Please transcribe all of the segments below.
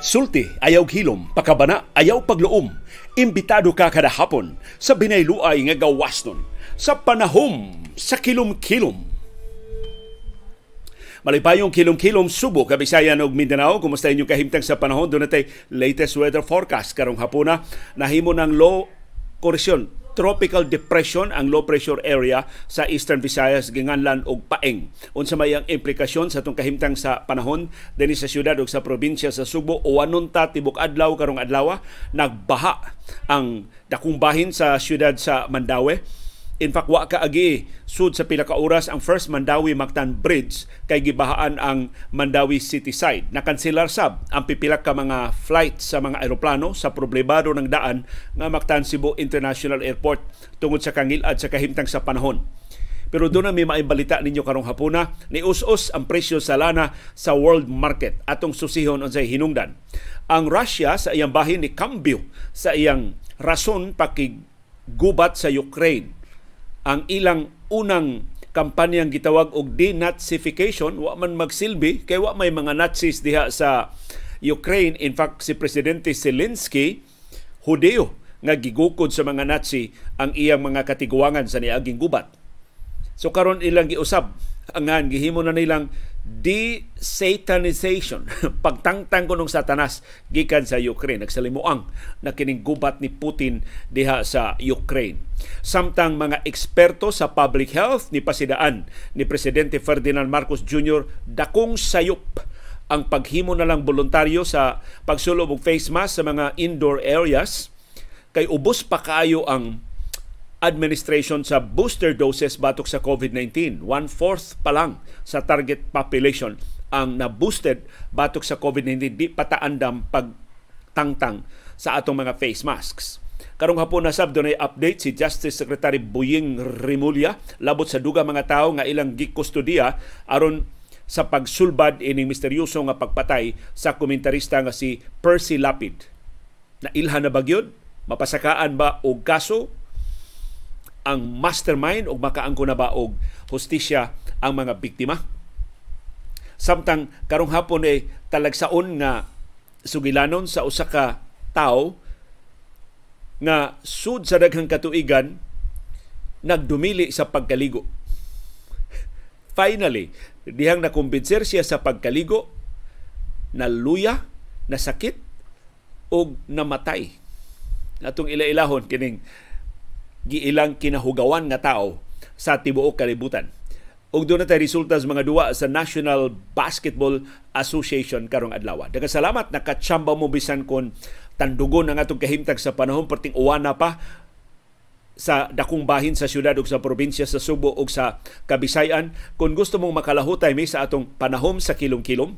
Sulti, ayaw hilom, pakabana, ayaw pagluom. Imbitado ka kada hapon sa binayluay nga gawaston sa panahom sa kilom-kilom. Malipayong kilom-kilom Subo, Kabisayan ug Mindanao. Kumusta inyong kahimtang sa panahon? Doon natin latest weather forecast karong hapuna. Nahimo ng low koresyon tropical depression ang low pressure area sa Eastern Visayas ginganlan og paeng. Unsa may ang implikasyon sa atong kahimtang sa panahon dinhi sa syudad ug sa probinsya sa Subo o ta tibok adlaw karong adlaw nagbaha ang dakong bahin sa syudad sa Mandawi In fact, wa ka agi sud sa pila ka oras ang First Mandawi Mactan Bridge kay gibahaan ang Mandawi City side. Nakanselar sab ang pipila ka mga flight sa mga eroplano sa problemado ng daan nga Mactan Cebu International Airport tungod sa kangilad sa kahimtang sa panahon. Pero doon na may maibalita ninyo karong hapuna, ni us-us ang presyo sa lana sa world market atong susihon unsay hinungdan. Ang Russia sa iyang bahin ni cambio sa iyang rason pakigubat sa Ukraine ang ilang unang kampanyang gitawag og denazification wa man magsilbi kay wa may mga Nazis diha sa Ukraine. In fact si presidente Zelensky Hudeo nga gigukod sa mga Nazi ang iyang mga katiguangan sa niaging gubat. So karon ilang giusab angan gihimo na nilang de-satanization, pagtangtang ko ng satanas gikan sa Ukraine. Nagsalimuang na kining gubat ni Putin diha sa Ukraine. Samtang mga eksperto sa public health ni pasidaan ni Presidente Ferdinand Marcos Jr. dakong sayop ang paghimo na lang voluntaryo sa pagsulo og face mask sa mga indoor areas kay ubos pa kaayo ang administration sa booster doses batok sa COVID-19. One-fourth pa lang sa target population ang na-boosted batok sa COVID-19. Di pataandam pagtangtang sa atong mga face masks. Karong hapon na sab dunay update si Justice Secretary Buying Rimulya labot sa duga mga tawo nga ilang gikustudiya aron sa pagsulbad ining misteryoso nga pagpatay sa komentarista nga si Percy Lapid. Na ilhan na bagyod? Mapasakaan ba og kaso ang mastermind o makaangko na ba og hustisya ang mga biktima. Samtang karong hapon ay talagsaon nga sugilanon sa usa ka tawo nga sud sa daghang katuigan nagdumili sa pagkaligo. Finally, dihang nakumbinser siya sa pagkaligo, naluya, nasakit, o namatay. Atong ila-ilahon kining giilang kinahugawan nga tao sa tibuok kalibutan. Ug doon na tayo resulta sa mga duwa sa National Basketball Association karong adlaw. Daga salamat nakatsamba mo bisan kon tandugon ang atong kahimtag sa panahon perting uwana pa sa dakong bahin sa syudad ug sa probinsya sa Subo ug sa Kabisayan. Kung gusto mong makalahutay mi sa atong panahom sa kilom-kilom,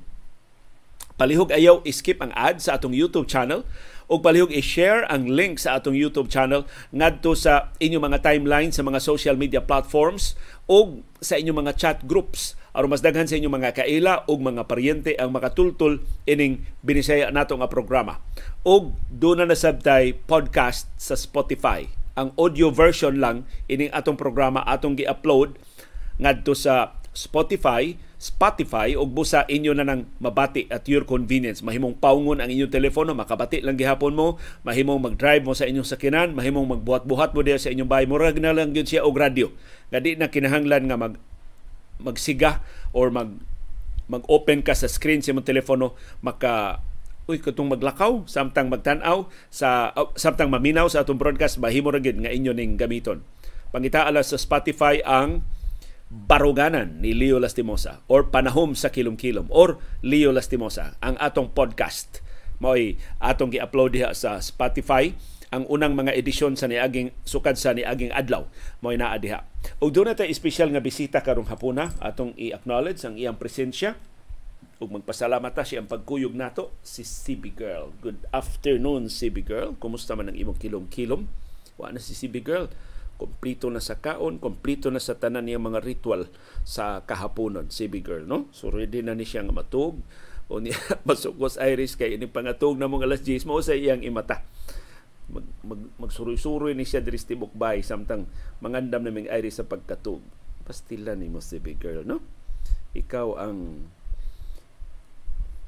palihog ayaw skip ang ad sa atong YouTube channel o palihog i-share ang link sa atong YouTube channel ngadto sa inyong mga timeline sa mga social media platforms o sa inyong mga chat groups aron mas daghan sa inyong mga kaila o mga paryente ang makatultol ining binisaya nato nga programa. O doon na nasabtay podcast sa Spotify. Ang audio version lang ining atong programa atong gi-upload ngadto sa Spotify Spotify ug busa inyo na nang mabati at your convenience. Mahimong paungon ang inyong telepono, makabati lang gihapon mo, mahimong mag-drive mo sa inyong sakinan, mahimong magbuhat-buhat mo diya sa inyong bahay. Murag na lang yun siya og radio. Nga na kinahanglan nga mag magsiga or mag mag-open ka sa screen sa imong telepono maka uy katong maglakaw samtang magtan-aw sa uh, samtang maminaw sa atong broadcast mahimo ra gid nga inyo ning gamiton pangitaala sa Spotify ang Baruganan ni Leo Lastimosa or Panahom sa Kilom-Kilom or Leo Lastimosa ang atong podcast mo'y atong gi-upload diha sa Spotify ang unang mga edisyon sa niaging sukad sa niaging adlaw mo'y naa diha. Ug doon natin espesyal nga bisita karong hapuna atong i-acknowledge ang iyang presensya ug magpasalamat ta siyang pagkuyog nato si CB Girl. Good afternoon CB Girl. Kumusta man ang imong kilom-kilom? Wa na si CB Girl Kompleto na sa kaon, kompleto na sa tanan niya mga ritual sa kahaponon, si big girl, no? So ready na ni siya nga matug o niya masukos iris kay ini pangatog na mong alas 10 mo sa iyang imata mag, mag, magsuroy-suroy ni siya diri sa tibok bay samtang mangandam naming iris sa pagkatug pastila ni mo si big girl no ikaw ang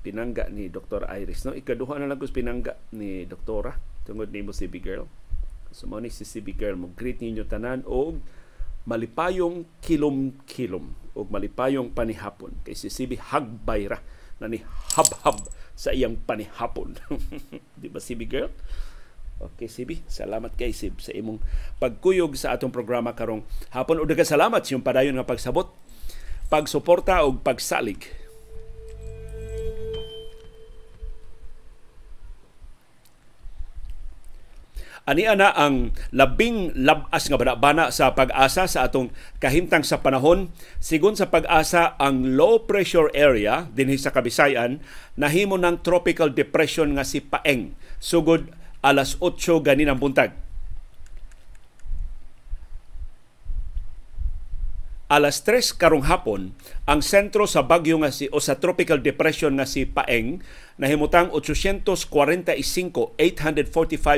pinangga ni Dr. Iris. No? Ikaduha na lang ko pinangga ni Doktora tungod ni mo si Big Girl. So mo ni si CB Girl mo greet ninyo tanan og malipayong kilom-kilom o malipayong panihapon kay si CB hagbayra na ni hab-hab sa iyang panihapon. Di ba CB Girl? Okay, CB. Salamat kay Sib sa imong pagkuyog sa atong programa karong hapon. O salamat sa iyong padayon nga pagsabot, pagsuporta o pagsalig Ani ana ang labing labas nga banabana sa pag-asa sa atong kahimtang sa panahon. Sigon sa pag-asa, ang low pressure area dinhi sa Kabisayan nahimo ng tropical depression nga si Paeng sugod alas 8 ganinang buntag. Alas 3 karong hapon ang sentro sa bagyo nga si o sa tropical depression nga si Paeng nahimutang 845 845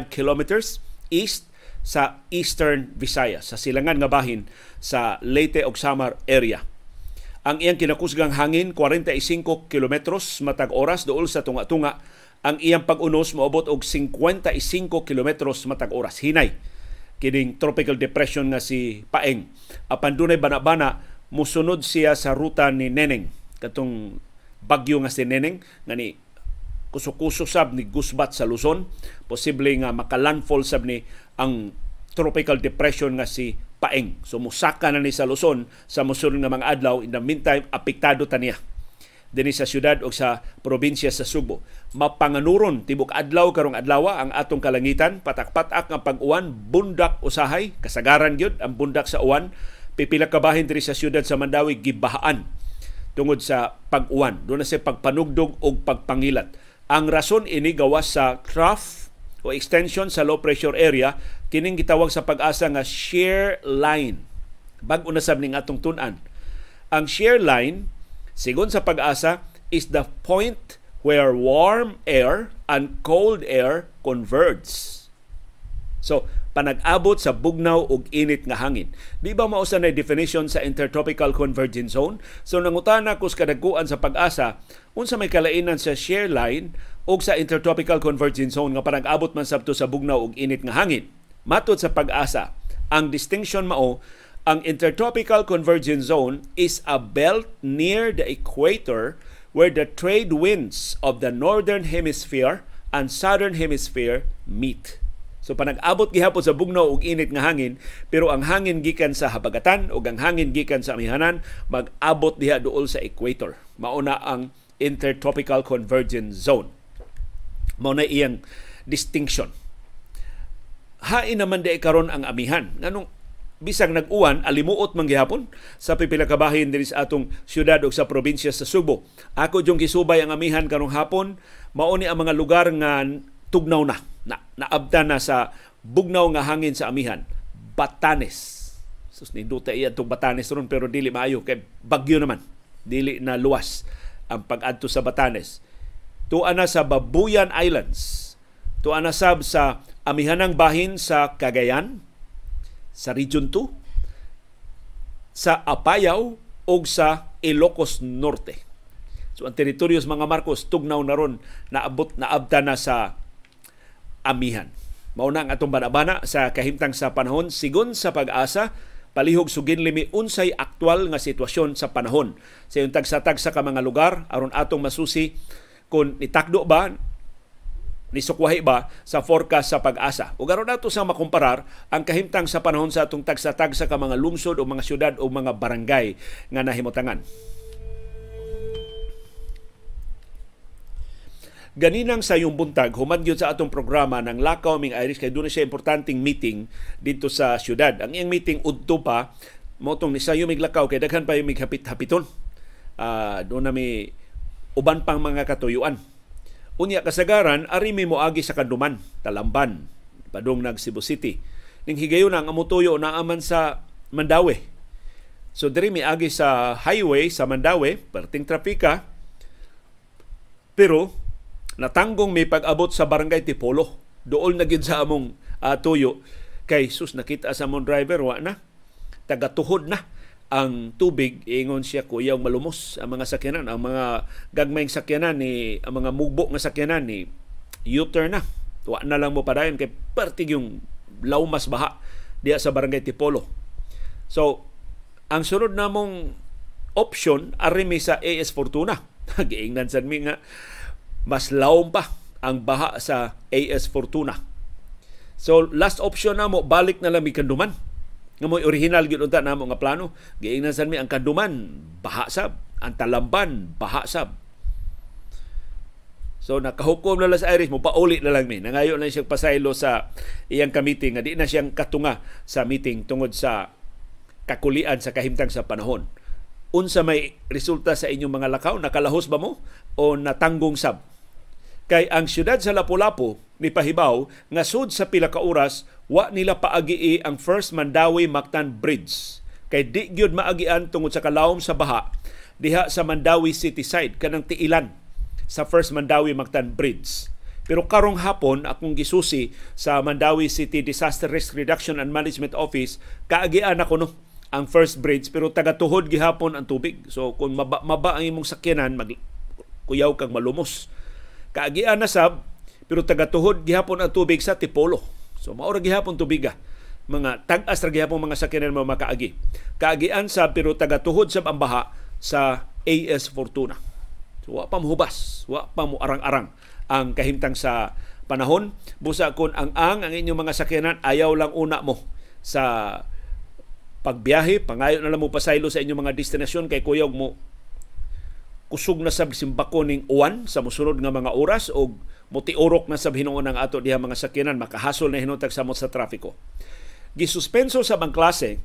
kilometers east sa Eastern Visayas sa silangan nga bahin sa Leyte ug Samar area. Ang iyang kinakusgang hangin 45 kilometros matag oras duol sa tunga-tunga. Ang iyang pag-unos moabot og 55 kilometros matag oras hinay kining tropical depression nga si Paeng. Apan dunay bana-bana musunod siya sa ruta ni Neneng katong bagyo nga si Neneng nga ni kuso-kuso sab ni Gusbat sa Luzon posible nga makalandfall sab ni ang tropical depression nga si Paeng. So musaka na ni sa Luzon sa musunod nga mga adlaw in the meantime apektado ta niya dinhi sa syudad o sa probinsya sa Subo. Mapanganuron tibok adlaw karong adlaw ang atong kalangitan, patak-patak ang pag-uwan, bundak usahay, kasagaran gyud ang bundak sa uwan. Pipila ka bahin diri sa syudad sa Mandawi gibahaan tungod sa pag-uwan. Doon na sa pagpanugdog o pagpangilat. Ang rason ini gawas sa trough o extension sa low pressure area kining gitawag sa pag-asa nga shear line. Bag-o na ning atong tun-an. Ang shear line Sigon sa pag-asa, is the point where warm air and cold air converge. So, panag-abot sa bugnaw ug init nga hangin. Di ba mausa na definition sa intertropical convergence zone? So nangutana kus kadagkuan sa pag-asa unsa may kalainan sa shear line ug sa intertropical convergence zone nga panag-abot man sabto sa bugnaw ug init nga hangin. Matod sa pag-asa, ang distinction mao ang Intertropical Convergence Zone is a belt near the equator where the trade winds of the northern hemisphere and southern hemisphere meet. So panag-abot gihapon sa bugnaw ug init nga hangin, pero ang hangin gikan sa habagatan ug ang hangin gikan sa amihanan mag-abot diha duol sa equator. Mauna ang Intertropical Convergence Zone. Mao na iyang distinction. Hain naman di karon ang amihan. Nganong bisang nag-uwan alimuot man gihapon sa pipila ka bahin sa atong syudad o sa probinsya sa Subo. Ako jung gisubay ang amihan karong hapon, mao ni ang mga lugar nga tugnaw na, na naabta na sa bugnaw nga hangin sa amihan. Batanes. Sus ninduta iya tong Batanes ron pero dili maayo kay bagyo naman. Dili na luwas ang pag-adto sa Batanes. Tuwa na sa Babuyan Islands. Tuwa na sab sa amihanang bahin sa Cagayan, sa Region 2, sa Apayao o sa Ilocos Norte. So ang teritoryos mga Marcos tugnaw na ron naabot na abta na sa amihan. Mauna ang atong banabana sa kahimtang sa panahon sigon sa pag-asa palihog sugin limi unsay aktwal nga sitwasyon sa panahon sa yung tagsatag sa ka mga lugar aron atong masusi kung itakdo ba ni sukwahi ba sa forecast sa pag-asa. O garo nato sa makumparar ang kahimtang sa panahon sa atong tagsatag sa ka mga lungsod o mga syudad o mga barangay nga nahimutangan. Ganinang sa yung buntag, human yun sa atong programa ng Lakaw Ming Irish kay doon siya importanteng meeting dito sa syudad. Ang iyang meeting udto pa motong ni sayo mig lakaw kay daghan pa yung mig hapit-hapiton. Uh, doon na may uban pang mga katuyuan Unya kasagaran, ari mi moagi sa Kanduman, Talamban, padung nag Cebu City. Ning higayon ang amutuyo na aman sa Mandawi. So diri mi agi sa highway sa Mandawi, perting trapika. Pero natanggong may pag-abot sa barangay Tipolo. Dool na gid sa among uh, tuyo kay sus nakita sa among driver wa na tagatuhod na ang tubig ingon siya kuyaw malumos ang mga sakyanan ang mga gagmayng sakyanan ni ang mga mugbo nga sakyanan ni U-turn na. Wa na lang mo padayon kay pertig yung laumas baha diya sa barangay Tipolo. So ang sunod namong option arimi sa AS Fortuna. Giingnan sad mi nga mas lawom pa ang baha sa AS Fortuna. So last option na mo balik na lang mi kanduman nga mo original gyud unta namo nga plano giingnan sad mi ang kanduman baha sab ang talamban baha sab So nakahukom na lang sa Irish mo pauli na lang mi. Nangayo na siyang pasaylo sa iyang ka-meeting nga di na siyang katunga sa meeting tungod sa kakulian sa kahimtang sa panahon. Unsa may resulta sa inyong mga lakaw nakalahos ba mo o natanggong sab? Kay ang siyudad sa Lapu-Lapu ni pahibaw nga sud sa pila ka oras wa nila paagii ang First Mandawi Mactan Bridge kay di gyud maagian tungod sa kalawom sa baha diha sa Mandawi City side kanang tiilan sa First Mandawi Mactan Bridge. Pero karong hapon akong gisusi sa Mandawi City Disaster Risk Reduction and Management Office kaagian ako no ang first bridge pero taga-tuhod gihapon ang tubig. So kung maba, maba ang imong sakyanan mag kuyaw kang malumos. Kaagian na sab pero taga-tuhod gihapon ang tubig sa Tipolo. So mao ra gihapon tubiga mga tag-as ra gihapon mga sakyanan mo makaagi. Kaagian sa pero taga-tuhod sab ang baha sa AS Fortuna. So, wa pa mohubas, wa pa mo arang-arang ang kahimtang sa panahon. Busa kun ang ang ang inyong mga sakyanan ayaw lang una mo sa pagbiyahe, pangayo na lang mo pasaylo sa inyong mga destinasyon kay kuyog mo kusog na sab simbako ning uwan sa mosunod nga mga oras o motiorok na sa hinuon ng ato diha mga sakyanan makahasol na hinutag samot sa trafiko. Gisuspenso sa bang klase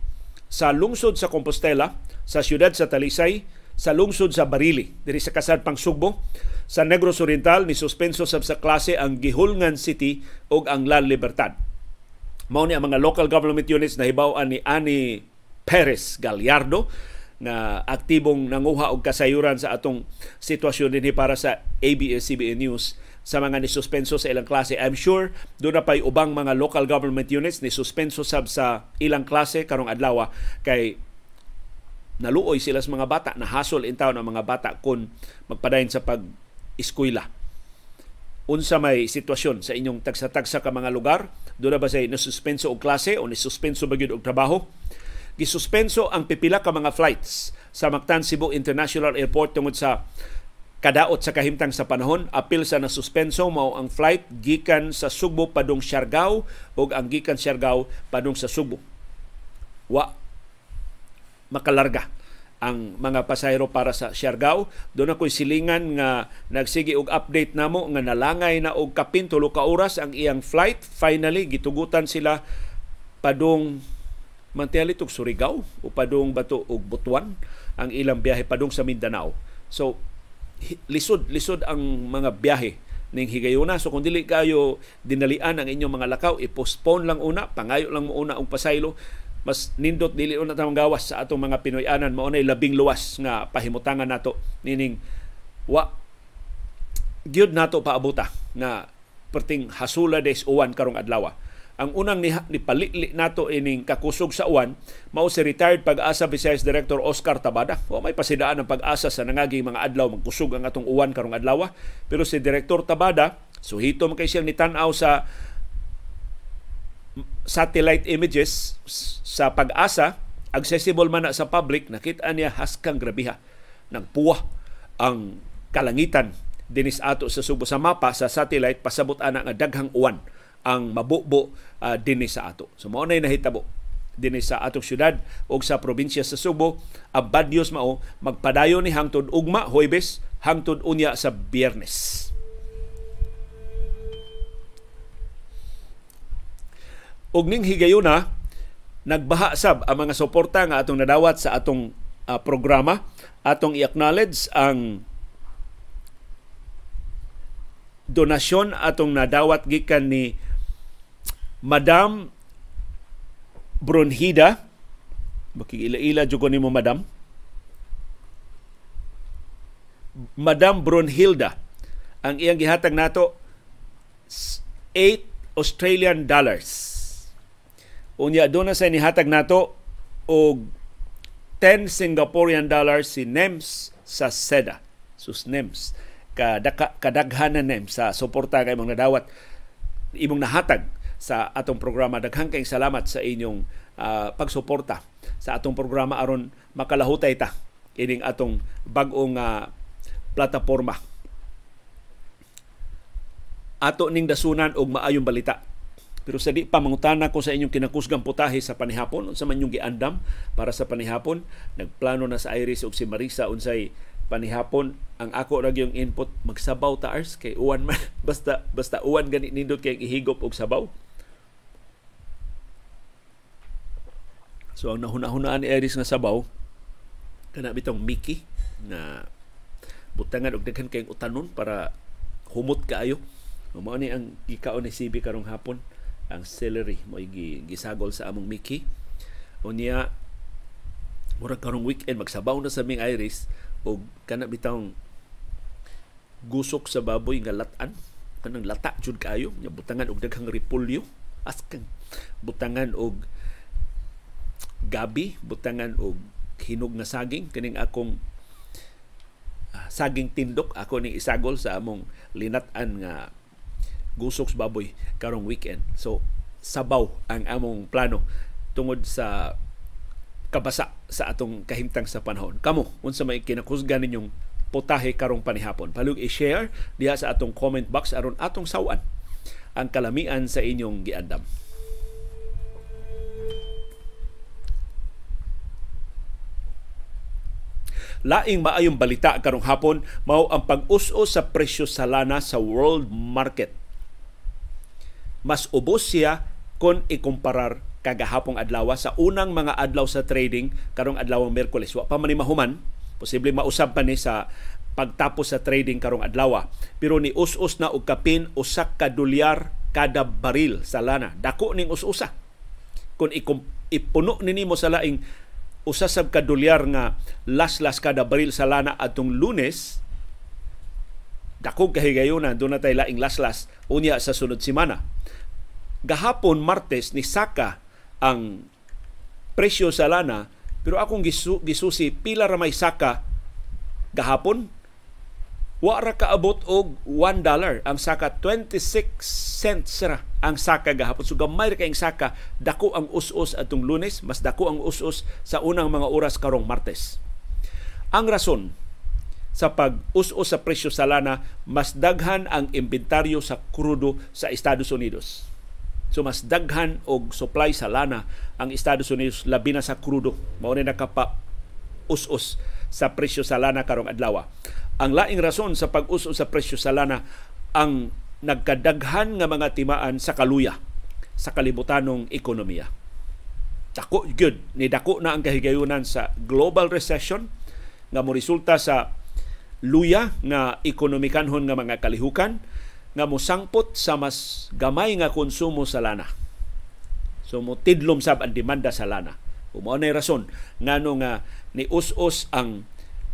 sa lungsod sa Compostela, sa siyudad sa Talisay, sa lungsod sa Barili, diri sa kasad pang Sugbo, sa Negros Oriental ni suspenso sab sa klase ang Gihulngan City ug ang La Libertad. Mao ni ang mga local government units na hibaw-an ni Ani Perez Gallardo na aktibong nanguha og kasayuran sa atong sitwasyon dinhi para sa ABS-CBN News sa mga nisuspenso sa ilang klase. I'm sure doon na pa'y ubang mga local government units ni suspenso sab sa ilang klase karong adlaw kay naluoy sila sa mga bata, nahasol in town ang mga bata kung magpadayon sa pag-eskwela. Unsa may sitwasyon sa inyong tagsa-tagsa ka mga lugar? Doon na ba say nasuspenso og klase o nisuspenso ba gyud og trabaho? Gisuspenso ang pipila ka mga flights sa Mactan Cebu International Airport tungod sa kadaot sa kahimtang sa panahon apil sa nasuspenso mao ang flight gikan sa Subo padung Siargao ug ang gikan Siargao padung sa Subo wa makalarga ang mga pasahero para sa Siargao. Doon ako'y silingan nga nagsige og update namo nga nalangay na og kapin tulo ka oras ang iyang flight. Finally gitugutan sila padung Mantialit og Surigao o padung bato og Butuan ang ilang biyahe padung sa Mindanao. So lisod lisod ang mga biyahe ning higayuna. So kung dili kayo dinalian ang inyong mga lakaw, i-postpone lang una, pangayo lang mo una og pasaylo. Mas nindot dili una ta gawas sa atong mga Pinoyanan. Mao nay labing luwas nga pahimutangan nato nining wa gyud nato paabuta nga perting hasula des uwan karong adlaw ang unang ni, ni palili nato ining kakusog sa uwan mao si retired pag-asa Visayas Director Oscar Tabada. Wa may pasidaan ang pag-asa sa nangaging mga adlaw magkusog ang atong uwan karong adlaw. Pero si Director Tabada suhito man kay siyang nitanaw sa satellite images sa pag-asa accessible man na sa public nakita niya haskang grabiha. Nagpuwa ang kalangitan dinis ato sa Subo sa mapa sa satellite pasabot ana nga daghang uwan ang mabubo uh, dinis sa ato. So mao nay nahitabo dinis sa atong syudad o sa probinsya sa Subo. Ang bad news mao magpadayon ni hangtod ugma Huwebes hangtod unya sa Biyernes. Og ning higayuna nagbaha sab ang mga suporta nga atong nadawat sa atong uh, programa. Atong i-acknowledge ang donasyon atong nadawat gikan ni Madam Bronhida makikila-ila jud ko nimo Madam Madam Bronhilda ang iyang gihatag nato 8 Australian dollars Unya doon na sa nihatag nato og 10 Singaporean dollars si NEMS sa SEDA. Sus NEMS. Kadaka, kadaghan na NEMS sa suporta kay mga nadawat imong nahatag sa atong programa. Daghang kayong salamat sa inyong uh, pagsuporta sa atong programa aron makalahutay ta ining atong bag-ong uh, plataporma. Ato ning dasunan og maayong balita pero sa di pa mangutana ko sa inyong kinakusgang putahe sa panihapon unsa man yung giandam para sa panihapon nagplano na sa Iris og si Marisa unsay panihapon ang ako ra yung input magsabaw ta ars kay uwan man basta basta uwan gani nindot kay ihigop og sabaw So ang nahuna-hunaan ni Iris nga sabaw kana bitong Mickey na butangan og daghan kayong utanon para humot kaayo. Mao ni ang gikaon ni CB karong hapon ang celery mo gisagol sa among Mickey. Unya murag karong weekend magsabaw na sa ming iris og kana bitang gusok sa baboy nga latan kanang lata jud kayo nya butangan og daghang repolyo. Askan butangan og gabi butangan og hinog nga saging kining akong uh, saging tindok ako ni isagol sa among linat-an nga gusok sa baboy karong weekend. So sabaw ang among plano tungod sa kabasa sa atong kahimtang sa panahon. Kamo, unsa may kinakusgan ninyong putahe karong panihapon. Palug i-share diha sa atong comment box aron atong sawan ang kalamian sa inyong giandam. Laing maayong balita karong hapon mao ang pag-us-us sa presyo sa lana sa world market mas ubos siya kung ikumparar kagahapong adlaw sa unang mga adlaw sa trading karong adlawang Miyerkules. Wa pa man ni mahuman, posible mausab pa ni sa pagtapos sa trading karong adlaw. Pero ni us-us na og kapin usak ka dolyar kada baril sa lana. Dako ning us-usa. Kung ipuno nini mo sa laing usa sab ka dolyar nga las-las kada baril sa lana atong Lunes, dako kahigayonan doon na tay laing las-las unya sa sunod semana. Gahapon Martes ni Saka ang presyo sa lana pero akong gisu, gisusi pila ra may saka gahapon? Wa ra kaabot og 1 dollar ang saka 26 cents ra ang saka gahapon so gamay ra kay saka dako ang us-us atong Lunes mas dako ang us-us sa unang mga oras karong Martes ang rason sa pag-us-us sa presyo sa lana mas daghan ang inventaryo sa krudo sa Estados Unidos So mas daghan og supply sa lana ang Estados Unidos labi na sa krudo. Mao ni nakapa us-us sa presyo sa lana karong adlaw. Ang laing rason sa pag-us-us sa presyo sa lana ang nagkadaghan nga mga timaan sa kaluya sa kalibutanong ekonomiya. Dako good ni dako na ang kahigayunan sa global recession nga mo resulta sa luya nga ekonomikanhon nga mga kalihukan nga mosangpot sa mas gamay nga konsumo sa lana. So mo tidlom sab ang demanda sa lana. Umao na rason ngano nga ni us-us ang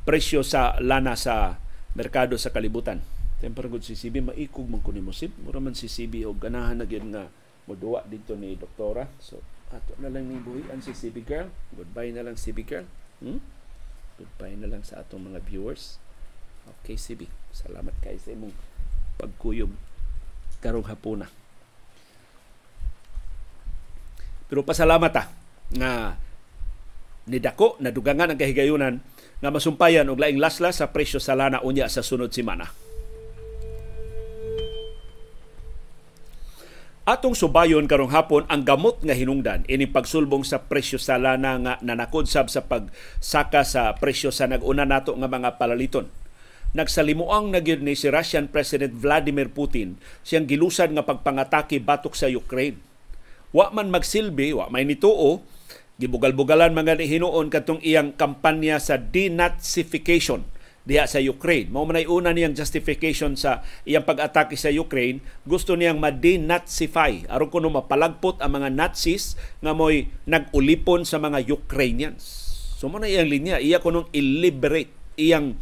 presyo sa lana sa merkado sa kalibutan. Tempera gud si CB maikog man kuno mo sib. Mura man si CB og ganahan na gyud nga moduwa dito ni doktora. So ato na lang ni buhi ang si CB girl. Goodbye na lang CB girl. Hmm? Goodbye na lang sa atong mga viewers. Okay, CB. Salamat kay sa imong pagkuyog karong hapuna. Pero pasalamat ta nga nidako nadugangan ang kahigayunan nga masumpayan og laing laslas sa presyo sa lana unya sa sunod semana. Atong subayon karong hapon ang gamot nga hinungdan ini pagsulbong sa presyo sa lana nga nanakod sab sa pagsaka sa presyo sa naguna nato nga mga palaliton nagsalimuang na ni si Russian President Vladimir Putin siyang gilusan nga pagpangatake batok sa Ukraine. Wa man magsilbi, wa may nituo, gibugal-bugalan mga hinuon katong iyang kampanya sa denazification diha sa Ukraine. Mao man una niyang justification sa iyang pag-atake sa Ukraine, gusto niyang ma-denazify aron kuno mapalagpot ang mga Nazis nga moy nag-ulipon sa mga Ukrainians. So mo na iyang linya, iya kunong i-liberate iyang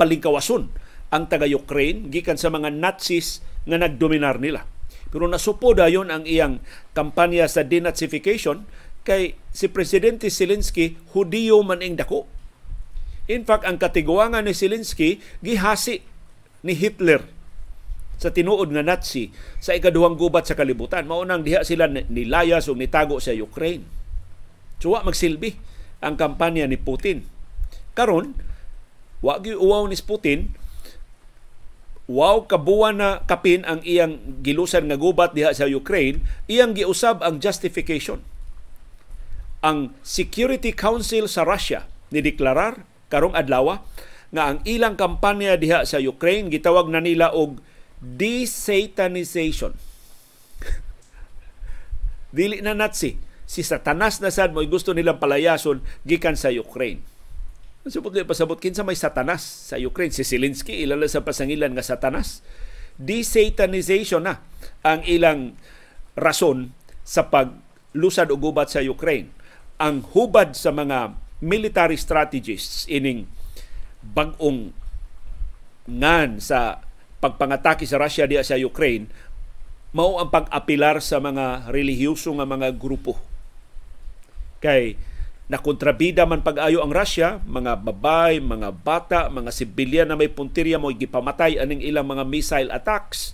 palingkawason ang taga-Ukraine gikan sa mga Nazis nga nagdominar nila. Pero nasupo dayon ang iyang kampanya sa denazification kay si Presidente Zelensky Hudiyo man ing dako. In fact, ang katiguangan ni Zelensky gihasi ni Hitler sa tinuod nga Nazi sa ikaduhang gubat sa kalibutan. Maunang diha sila nilayas o nitago sa Ukraine. So, magsilbi ang kampanya ni Putin. Karon, wa uwaw ni Putin, wow kabuan na kapin ang iyang gilusan nga gubat diha sa Ukraine, iyang giusab ang justification. Ang Security Council sa Russia ni deklarar karong adlaw nga ang ilang kampanya diha sa Ukraine gitawag na nila og desatanization. Dili na Nazi. Si Satanas na sad mo gusto nilang palayason gikan sa Ukraine. Subot so, pasabot kinsa may Satanas sa Ukraine si Zelensky ilala sa pasangilan nga Satanas. Desatanization na ang ilang rason sa paglusad og gubat sa Ukraine. Ang hubad sa mga military strategists ining bag-ong ngan sa pagpangatake sa Russia diya sa Ukraine mao ang pag-apilar sa mga relihiyoso nga mga grupo. Kay nakontrabida man pag-ayo ang Russia, mga babay, mga bata, mga sibilyan na may puntirya mo gipamatay aning ilang mga missile attacks.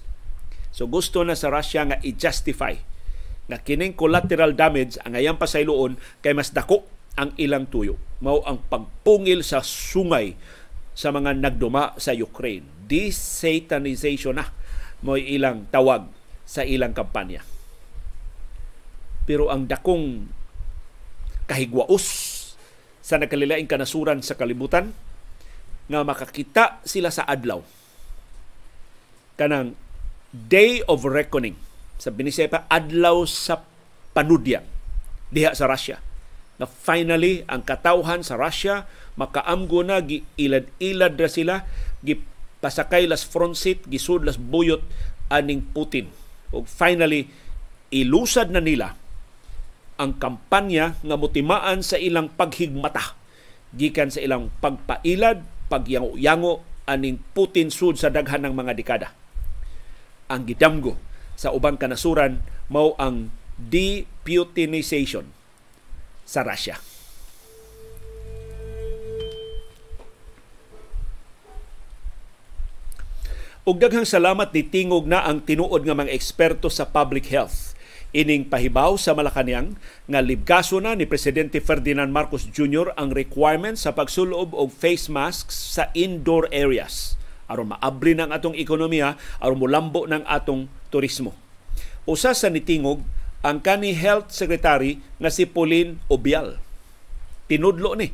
So gusto na sa Russia nga i-justify nga kining collateral damage ang ayang pasayloon kay mas dako ang ilang tuyo. Mao ang pagpungil sa sungay sa mga nagduma sa Ukraine. Desatanization na mo ilang tawag sa ilang kampanya. Pero ang dakong kahigwaos sa nagkalilaing kanasuran sa kalibutan nga makakita sila sa adlaw kanang day of reckoning sa binisepa adlaw sa panudya diha sa Russia na finally ang katawhan sa Russia makaamgo na giilad-ilad ra sila gipasakay las front seat gisud las buyot aning Putin. Ug finally ilusad na nila ang kampanya nga motimaan sa ilang paghigmata. Gikan sa ilang pagpailad, pagyango-yango aning Putin sud sa daghan ng mga dekada. Ang gidamgo sa ubang kanasuran mao ang deputinization sa Russia. Ug daghang salamat ni tingog na ang tinuod nga mga eksperto sa public health ining pahibaw sa Malacañang nga libgaso na ni presidente Ferdinand Marcos Jr. ang requirement sa pagsulob og face masks sa indoor areas aron maabri ng atong ekonomiya aron molambo ng atong turismo. Usa sa nitingog ang kani Health Secretary nga si Pauline Obial. Tinudlo ni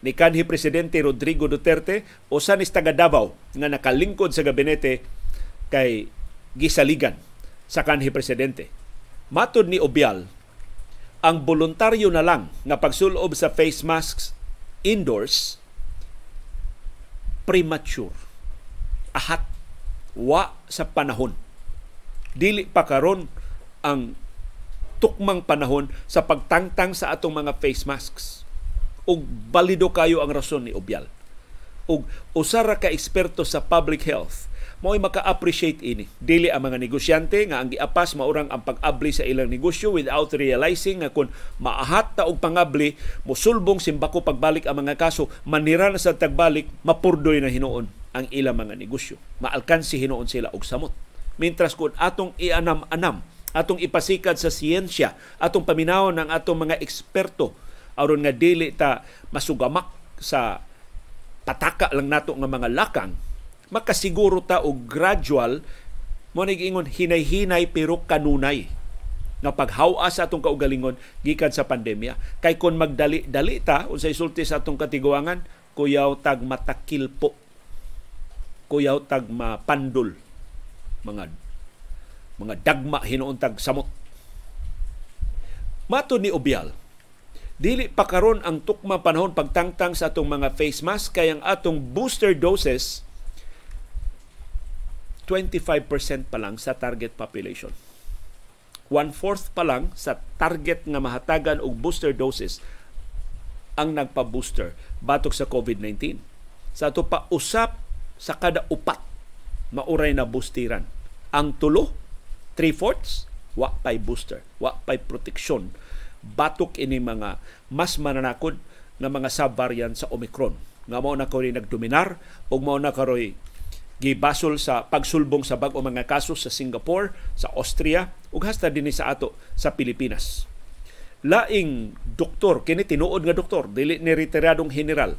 ni kanhi presidente Rodrigo Duterte o sa ni taga Davao nga nakalingkod sa gabinete kay gisaligan sa kanhi presidente. Matod ni Obial, ang voluntaryo na lang nga pagsulob sa face masks indoors premature. Ahat wa sa panahon. Dili pa karon ang tukmang panahon sa pagtangtang sa atong mga face masks ug balido kayo ang rason ni Obial. Ug usara ka eksperto sa public health mo'y maka-appreciate ini. Dili ang mga negosyante nga ang giapas maurang ang pag-abli sa ilang negosyo without realizing nga kung maahat ta og pangabli, musulbong simbako pagbalik ang mga kaso, manira na sa tagbalik, mapurdoy na hinuon ang ilang mga negosyo. Maalkansi hinuon sila og samot. Mintras kung atong ianam-anam, atong ipasikad sa siyensya, atong paminawon ng atong mga eksperto. Aron nga dili ta masugamak sa pataka lang nato nga mga lakang makasiguro ta og gradual mo ingon hinay-hinay pero kanunay. Nga paghawa sa atong kaugalingon gikan sa pandemya. Kay kon magdali-dali ta unsay sulti sa atong katiguangan kuyaw tag matakilpo. Kuyaw tag mapandol mga mga dagma hinuon tag samot Mato ni Obial, Dili pa karon ang tukma panahon pagtangtang sa atong mga face mask kay ang atong booster doses 25% pa lang sa target population. One-fourth pa lang sa target nga mahatagan og booster doses ang nagpa-booster batok sa COVID-19. Sa ato pa usap sa kada upat mauray na boosteran. Ang tulo, three-fourths, wa pay booster, wa pay proteksyon batok ini mga mas mananakod nga mga subvariant sa Omicron nga mao na karoy nagdominar ug mao na karoy gibasol sa pagsulbong sa bag-o mga kaso sa Singapore, sa Austria ug hasta dinhi sa ato sa Pilipinas. Laing doktor kini tinuod nga doktor dili ni retiradong general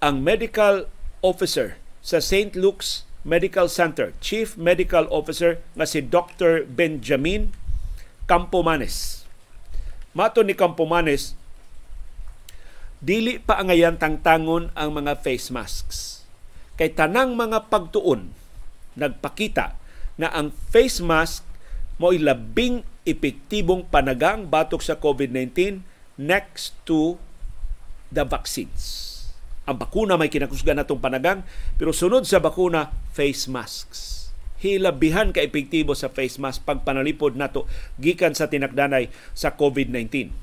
ang medical officer sa St. Luke's Medical Center, Chief Medical Officer nga si Dr. Benjamin Campomanes. Mato ni Campomanes, dili pa angayan tangtangon ang mga face masks. Kay tanang mga pagtuon nagpakita na ang face mask mo labing epektibong panagang batok sa COVID-19 next to the vaccines ang bakuna may kinakusgan natong panagang, pero sunod sa bakuna, face masks. Hilabihan ka epektibo sa face mask pag panalipod nato gikan sa tinakdanay sa COVID-19.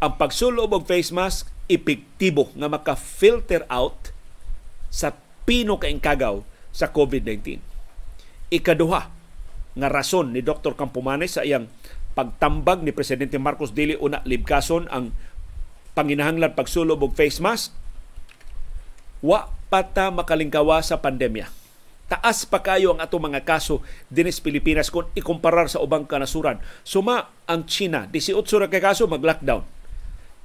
Ang pagsulob og face mask epektibo nga maka-filter out sa pino kagaw sa COVID-19. Ikaduha nga rason ni Dr. Campomanes sa iyang pagtambag ni Presidente Marcos dili una libkason ang panginahanglan pagsulob og face mask wa pata makalingkawa sa pandemya. Taas pa kayo ang ato mga kaso dinis Pilipinas kung ikumparar sa ubang kanasuran. Suma ang China, 18 ra ka kaso mag-lockdown.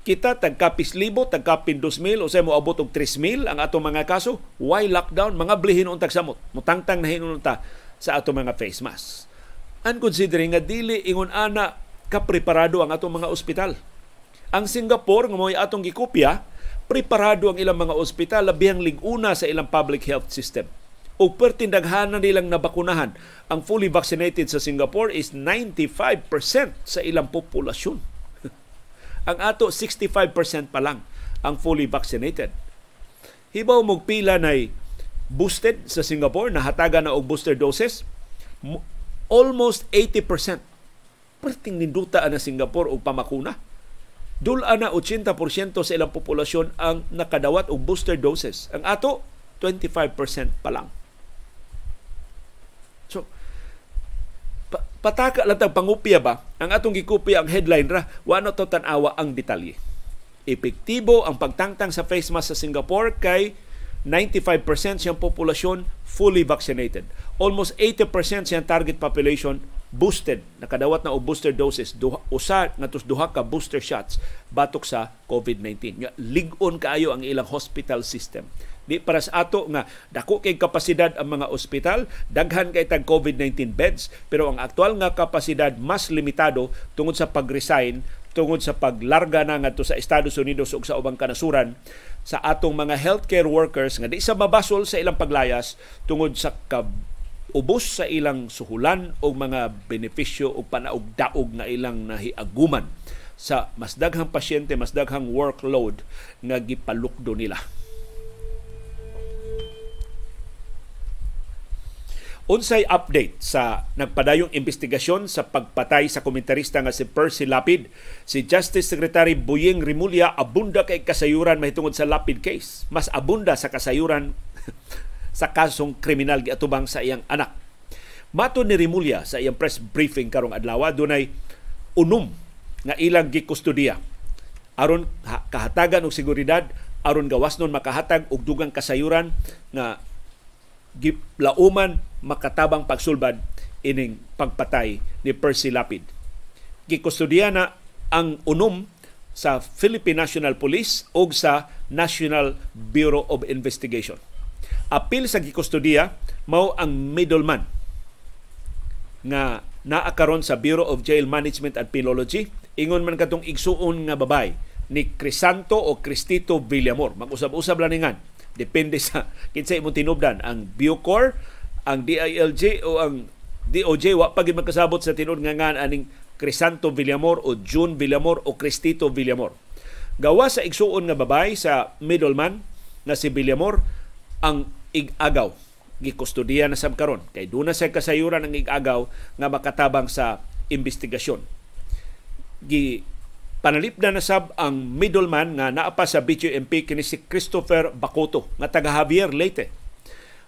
Kita tagkapis libo, tagkapin 2,000 o sa mo abot og 3,000 ang ato mga kaso. Why lockdown? Mga blihin untag samot. Mutangtang na hinunta sa ato mga face mask. And considering nga dili ingon ana kapreparado ang ato mga ospital. Ang Singapore nga mo atong gikopya, preparado ang ilang mga ospital labihang liguna sa ilang public health system. O pertindaghanan nilang nabakunahan. Ang fully vaccinated sa Singapore is 95% sa ilang populasyon. ang ato 65% pa lang ang fully vaccinated. Hibaw mong pila na boosted sa Singapore, nahatagan na og booster doses, almost 80%. Perting ninduta na Singapore og pamakuna Dula na 80% sa ilang populasyon ang nakadawat og booster doses. Ang ato 25% pa lang. So pa, pataka lang tag pangupya ba? Ang atong gikupya ang headline ra, wa to tan-awa ang detalye. Epektibo ang pagtangtang sa face mask sa Singapore kay 95% siyang populasyon fully vaccinated. Almost 80% siyang target population boosted nakadawat na og booster doses duha, usa ngadto duha ka booster shots batok sa COVID-19 nga lig-on kaayo ang ilang hospital system. Di para sa ato nga dako kay kapasidad ang mga ospital daghan kay tag COVID-19 beds pero ang aktual nga kapasidad mas limitado tungod sa pag-resign tungod sa paglarga na ngadto sa Estados Unidos ug sa ubang kanasuran sa atong mga healthcare workers nga di sa mabasol sa ilang paglayas tungod sa ubos sa ilang suhulan o mga benepisyo o panaog-daog nga ilang nahiaguman sa mas daghang pasyente, mas daghang workload nga gipalukdo nila. Unsay update sa nagpadayong investigasyon sa pagpatay sa komentarista nga si Percy Lapid. Si Justice Secretary Buying Rimulya abunda kay kasayuran mahitungod sa Lapid case. Mas abunda sa kasayuran sa kasong kriminal giatubang sa iyang anak. Mato ni Rimulya sa iyang press briefing karong adlaw dunay unom nga ilang gikustudiya aron kahatagan og seguridad aron gawasnon makahatag og dugang kasayuran nga lauman makatabang pagsulbad ining pagpatay ni Percy Lapid. Gikustudiya na ang unom sa Philippine National Police o sa National Bureau of Investigation apil sa gikustudiya mao ang middleman nga naakaron sa Bureau of Jail Management and Philology. Ingon man katong igsuon nga babay ni Crisanto o Cristito Villamor. Mag-usab-usab lang ningan. Depende sa kinsa imong tinubdan. Ang Bucor ang DILJ o ang DOJ wa pa magkasabot sa tinud nga ngan aning Crisanto Villamor o June Villamor o Cristito Villamor. Gawa sa igsuon nga babay sa middleman na si Villamor ang igagaw. Gikustudiya na sab karon. Kay duna sa kasayuran ang igagaw nga makatabang sa investigasyon. Gi panalip na nasab ang middleman nga naa pa sa BGMP kini si Christopher Bacoto nga taga Javier Leyte.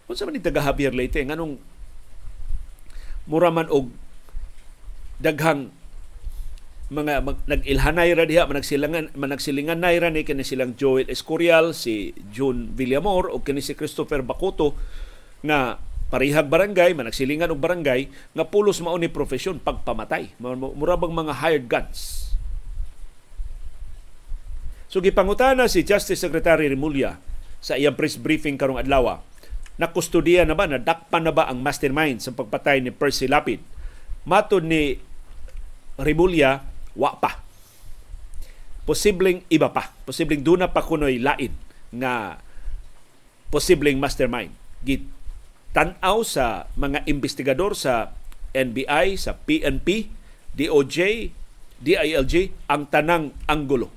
Unsa man ni taga Javier Leyte? Nganong mura man og daghang mga mag, nag-ilhanay ra diha managsilingan managsilingan nay ra ni kini silang Joel Escorial, si June Villamor o kini si Christopher Bacoto nga parihag barangay managsilingan og barangay nga pulos mao ni profesyon pagpamatay. Mura bang mga hired guns. So gipangutana si Justice Secretary Remulla sa iyang press briefing karong adlaw. Na kustodiya na ba, nadakpan na ba ang mastermind sa pagpatay ni Percy Lapid? Matod ni Remulla, wa pa. Posibleng iba pa. Posibleng duna pa kunoy lain nga posibleng mastermind. Gitanaw sa mga investigador sa NBI, sa PNP, DOJ, DILG ang tanang anggulo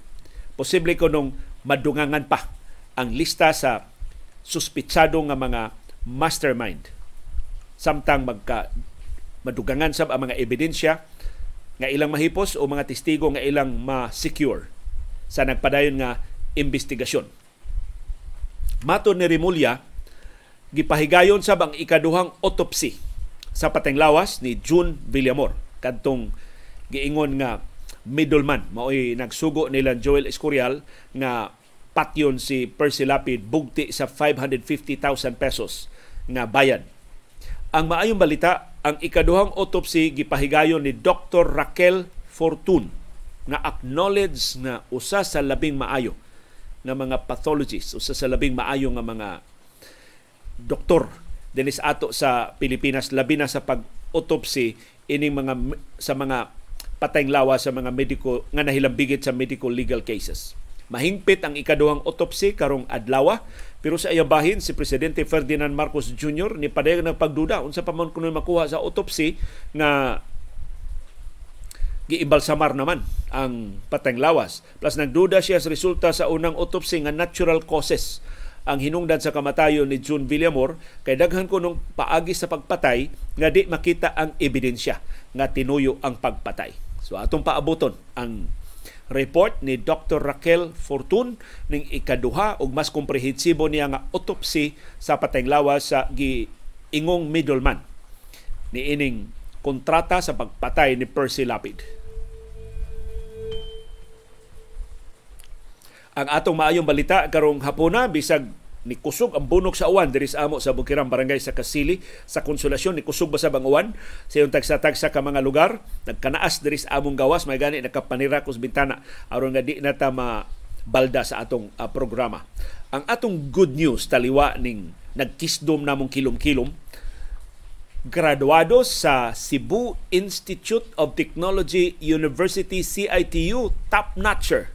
posible ko nung madungangan pa ang lista sa suspitsado nga mga mastermind. Samtang magka madugangan sa ang mga ebidensya nga ilang mahipos o mga testigo nga ilang ma-secure sa nagpadayon nga investigasyon. Mato ni Rimulya, gipahigayon sa bang ikaduhang autopsy sa patenglawas ni June Villamor kadtong giingon nga middleman mao'y nagsugo nila Joel Escorial nga patyon si Percy Lapid bugti sa 550,000 pesos nga bayad. Ang maayong balita, ang ikaduhang autopsy gipahigayon ni Dr. Raquel Fortun nga acknowledge nga usa sa labing maayo nga mga pathologists, usa sa labing maayo nga mga doktor dinis ato sa Pilipinas labi na sa pag-autopsy ining mga sa mga patayng lawa sa mga mediko nga nahilambigit sa medical legal cases. Mahingpit ang ikaduhang autopsy karong adlaw pero sa iyang bahin si presidente Ferdinand Marcos Jr. ni padayag ng pagduda unsa pa man kuno makuha sa autopsy nga giimbalsamar naman ang patayng lawas. Plus nagduda siya sa resulta sa unang autopsy nga natural causes ang hinungdan sa kamatayon ni June Villamor kay daghan ko nung paagi sa pagpatay nga di makita ang ebidensya nga tinuyo ang pagpatay. So atong paaboton ang report ni Dr. Raquel Fortun ning ikaduha ug mas komprehensibo niya nga autopsy sa patenglawas sa giingong middleman ni ining kontrata sa pagpatay ni Percy Lapid. Ang atong maayong balita karong hapuna bisag ni kusog ang bunok sa uwan diri sa amo sa Bukirang Barangay sa Kasili sa Konsolasyon. Ni kusog ba sa bang uwan? Sa yung tagsa-tagsa ka mga lugar nagkanaas diri sa among gawas may gani nakapanira kus bintana. Aron nga di na ta ma balda sa atong uh, programa. Ang atong good news taliwa ning nagkisdom namong kilom-kilom graduado sa Cebu Institute of Technology University CITU top notcher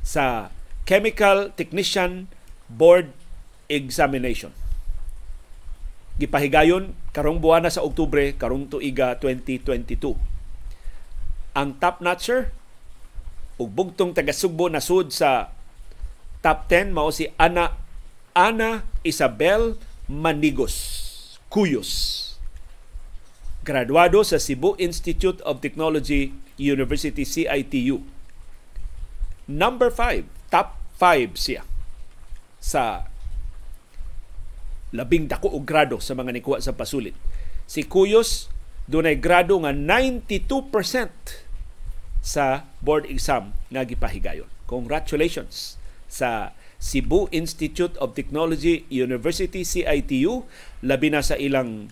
sa Chemical Technician Board Examination. Gipahigayon karong buwan na sa Oktubre karong tuiga 2022. Ang top notcher ug bugtong taga Sugbo nasud sa top 10 mao si Ana Ana Isabel Manigos Cuyos. Graduado sa Cebu Institute of Technology University CITU. Number 5, top 5 siya sa labing dako og grado sa mga nikuha sa pasulit. Si Kuyos dunay grado nga 92% sa board exam nga gipahigayon. Congratulations sa Cebu Institute of Technology University CITU labi na sa ilang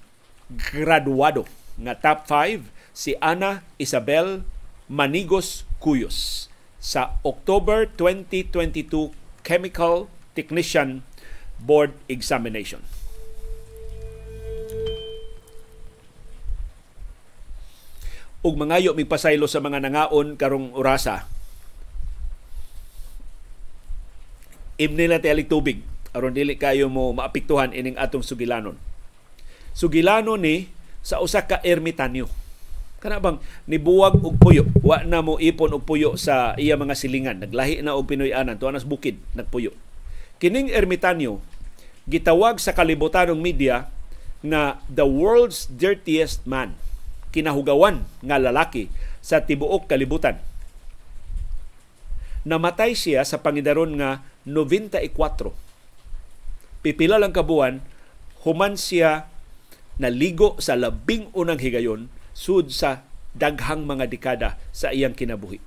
graduado nga top 5 si Ana Isabel Manigos Cuyos sa October 2022 Chemical Technician Board Examination. ug mangayo mi pasaylo sa mga nangaon karong orasa. Imni na tialik tubig aron dili kayo mo maapektuhan ining atong sugilanon. Sugilano ni sa usa ka ermitanyo kana bang nibuwag og puyo? Wa na mo ipon og puyo sa iya mga silingan. Naglahi na og Pinoy-anan tuanas bukid nagpuyo. Kining ermitanyo gitawag sa kalibutanong media na the world's dirtiest man kinahugawan nga lalaki sa tibuok kalibutan. Namatay siya sa pangidaron nga 94 pipila lang kabuan human siya naligo sa labing unang higayon sud sa daghang mga dekada sa iyang kinabuhi.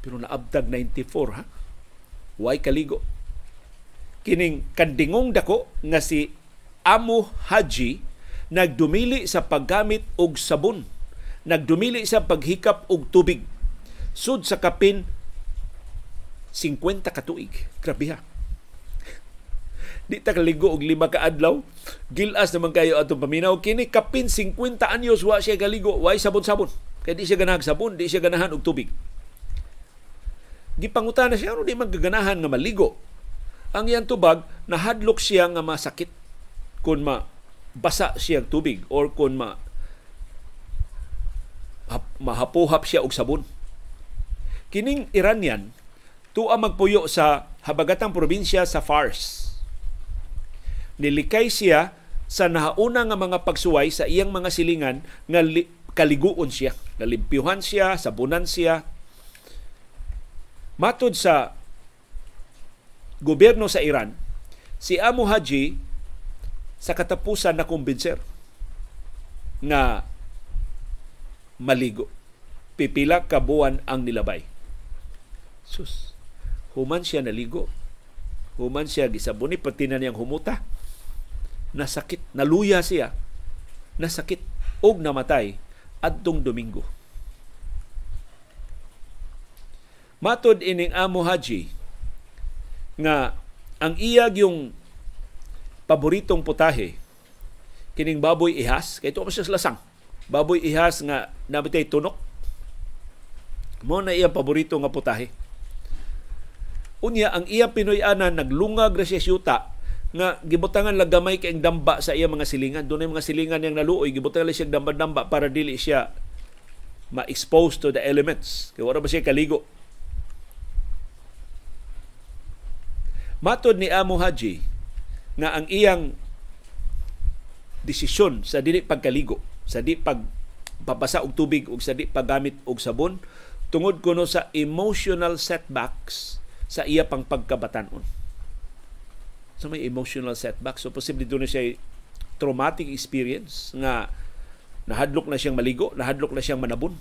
Pero naabdag 94 ha. Why kaligo? Kining kandingong dako nga si Amu Haji nagdumili sa paggamit og sabon. Nagdumili sa paghikap og tubig. Sud sa kapin 50 ka tuig. Grabe ha di ta kaligo og lima ka adlaw. Gilas naman kayo atong paminaw. Kini kapin 50 anyos wa siya kaligo. Way sabon-sabon. Kay di siya ganahag sabon di siya ganahan og tubig. Gipangutan na siya ano di man gaganahan nga maligo. Ang iyang tubag nahadlok siya nga masakit kun ma basa siya tubig or kun ma mahapuhap siya og sabon. Kining Iranian tuwa magpuyo sa habagatang probinsya sa Fars nilikay siya sa nahauna nga mga pagsuway sa iyang mga silingan nga li, kaliguon siya. Nalimpyuhan siya, sabunan siya. Matod sa gobyerno sa Iran, si Amu Haji sa katapusan na kumbinser nga maligo. Pipila ka buwan ang nilabay. Sus, human siya naligo. Human siya gisabuni pati na niyang humuta nasakit, naluya siya, nasakit. Og namatay. Adtong Domingo. Matod ining Amo Haji nga ang iyag yung paboritong putahe kining baboy ihas kay tuwa siya lasang. Baboy ihas nga nabitay tunok. Mo na iyang paborito nga putahe unya ang iya Pinoy-anan naglungag ra siya syuta nga gibutangan lang gamay kay damba sa iya mga silingan. Doon mga silingan yang naluoy, gibutangan lang siya damba-damba para dili siya ma-expose to the elements. Kaya wala ba siya kaligo? Matod ni Amo Haji nga ang iyang desisyon sa dili pagkaligo, sa di pag papasa og tubig ug sa di paggamit og sabon tungod kuno sa emotional setbacks sa iya pang pagkabatanon sa may emotional setback. So posible doon na siya traumatic experience nga nahadlok na siyang maligo, nahadlok na siyang manabon.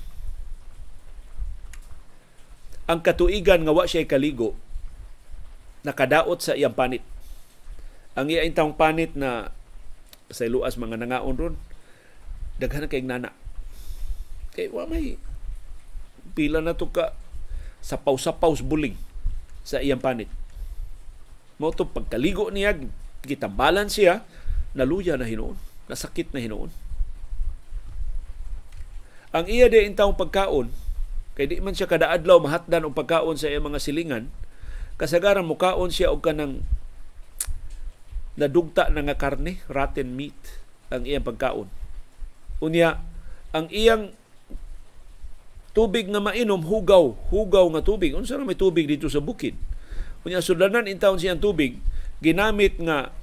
Ang katuigan nga wa siya kaligo nakadaot sa iyang panit. Ang iyang taong panit na sa iluas mga nangaon ron daghan kay nana. Kay wa may pila na to ka sa paus-paus buling sa iyang panit mo to pagkaligo niya gitambalan siya naluya na hinuon. Nasakit na hinuon. Ang iya di intawong pagkaon kay di man siya kada adlaw mahatdan og pagkaon sa iyang mga silingan kasagaran mo kaon siya og kanang nadugta na nga karne rotten meat ang iyang pagkaon. Unya ang iyang tubig nga mainom hugaw hugaw nga tubig. Unsa na may tubig dito sa bukid Unya sudanan intawon siyang tubig ginamit nga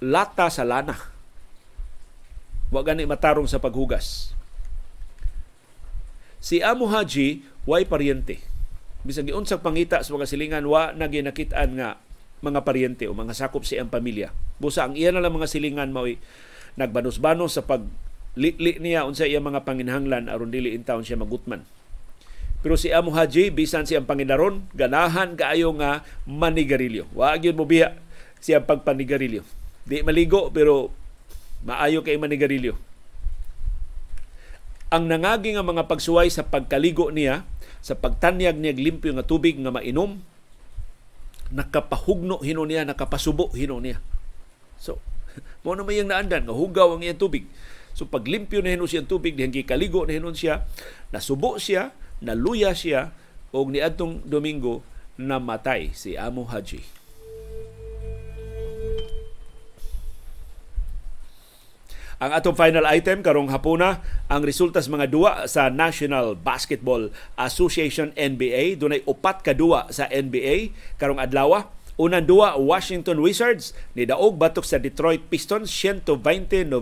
lata sa lana. Wa gani matarong sa paghugas. Si Amu Haji way paryente. Bisag giunsag pangita sa mga silingan wa na ginakitaan nga mga paryente o mga sakop sa iyang pamilya. Busa ang iya na lang mga silingan mao'y nagbanos-banos sa pag li niya unsa iya mga panginhanglan aron dili intawon siya magutman pero si Amo Haji, bisan siyang panginaron, ganahan kaayo nga manigarilyo. Wag yun mo biya siyang pagpanigarilyo. Di maligo, pero maayo kay manigarilyo. Ang nangagi nga mga pagsuway sa pagkaligo niya, sa pagtanyag niya limpyo nga tubig nga mainom, nakapahugno hino niya, nakapasubo hino niya. So, mo na may naandan nga hugaw ang iyang tubig. So paglimpyo na hinon siya tubig, dihan kaligo na hinon siya, nasubo siya, naluya siya og niadtong Domingo namatay si Amo Haji. Ang atong final item karong hapuna ang resulta sa mga duwa sa National Basketball Association NBA dunay upat ka duwa sa NBA karong adlaw. Unang duwa Washington Wizards ni daog batok sa Detroit Pistons 120-99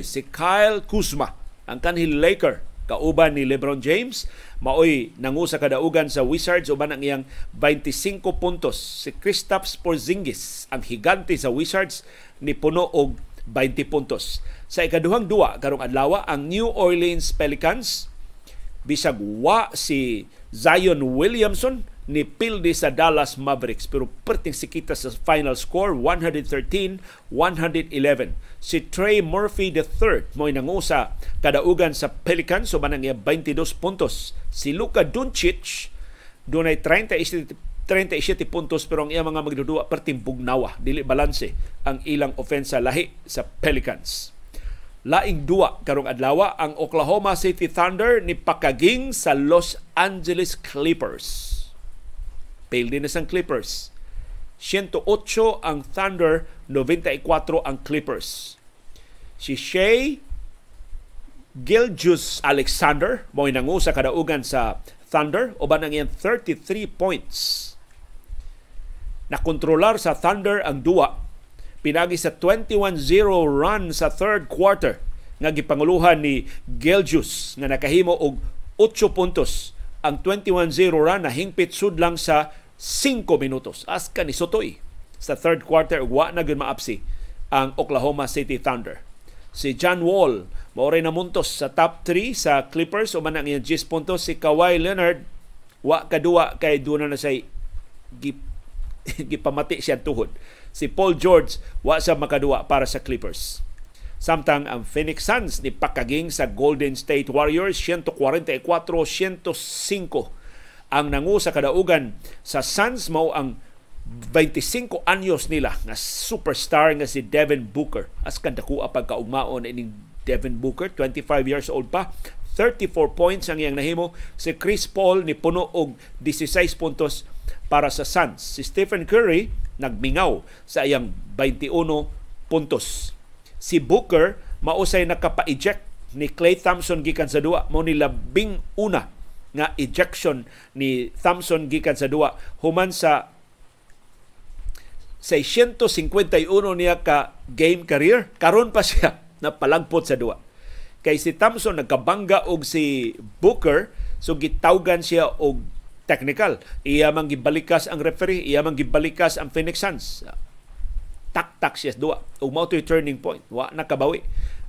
si Kyle Kuzma ang kanhil Laker kauban ni LeBron James maoy nangusa kadaugan sa Wizards uban ang iyang 25 puntos. Si Kristaps Porzingis ang higante sa Wizards ni puno og 20 puntos. Sa ikaduhang duwa karong adlaw ang New Orleans Pelicans bisag wa si Zion Williamson ni pildi sa Dallas Mavericks pero perting sikita sa final score 113-111 si Trey Murphy III mo nangusa kadaugan sa Pelicans so manang 22 puntos. Si Luka Doncic dunay 30 37 puntos pero ang iyang mga magdudua perting bugnawa. Dili balanse ang ilang ofensa lahi sa Pelicans. Laing duwa karong adlaw ang Oklahoma City Thunder ni pakaging sa Los Angeles Clippers Na sang Clippers. 108 ang Thunder, 94 ang Clippers. Si Shea Gilgius Alexander mo nangu sa kadaugan sa Thunder uban ang iyang 33 points. Nakontrolar sa Thunder ang duwa pinagi sa 21-0 run sa third quarter nga gipanguluhan ni Gilgius nga nakahimo og 8 puntos. Ang 21-0 run na hingpit sud lang sa 5 minutos. Aska ni Sotoy sa third quarter wa na gyud maapsi ang Oklahoma City Thunder. Si John Wall maoray na muntos sa top 3 sa Clippers o ang iyang 10 puntos si Kawhi Leonard wa kadua kay duna na say gip, gipamati siya tuhod. Si Paul George wa sa makadua para sa Clippers. Samtang ang Phoenix Suns ni pakaging sa Golden State Warriors 144-105 ang nangu sa kadaugan sa Suns mao ang 25 anyos nila nga superstar nga si Devin Booker. As kadako pagkaugmaon ining Devin Booker, 25 years old pa. 34 points ang iyang nahimo. Si Chris Paul ni puno og 16 puntos para sa Suns. Si Stephen Curry nagmingaw sa iyang 21 puntos. Si Booker mausay nakapa-eject ni Clay Thompson gikan sa duwa mo ni labing una nga ejection ni Thompson gikan sa duwa human sa 651 niya ka game career karon pa siya na palagpot sa duwa kay si Thompson nagkabangga og si Booker so gitawgan siya og technical. Iya man gibalikas ang referee iya man gibalikas ang Phoenix Suns. Tak-tak siya duwa ug mao turning point. Wa nakabawi.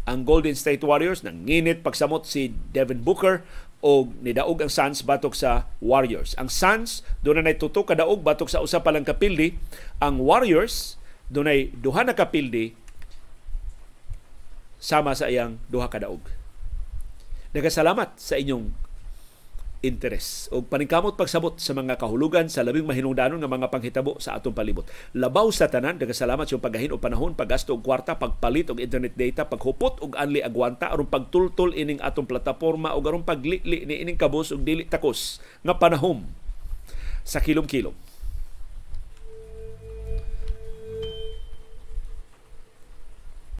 Ang Golden State Warriors nanginit pagsamot si Devin Booker o nidaog ang Suns batok sa Warriors. Ang Suns doon na tuto kadaog batok sa usa pa lang kapildi. Ang Warriors doon ay duha na kapildi sama sa iyang duha kadaog. Nagasalamat sa inyong interes o paningkamot pagsabot sa mga kahulugan sa labing mahinungdanon nga mga panghitabo sa atong palibot. Labaw sa tanan, salamat sa pagahin o panahon, paggasto og kwarta, pagpalit og internet data, paghupot og anli agwanta aron pagtultol ining atong plataporma o aron paglili ni ining kabus og dili takos nga panahom sa kilom-kilom.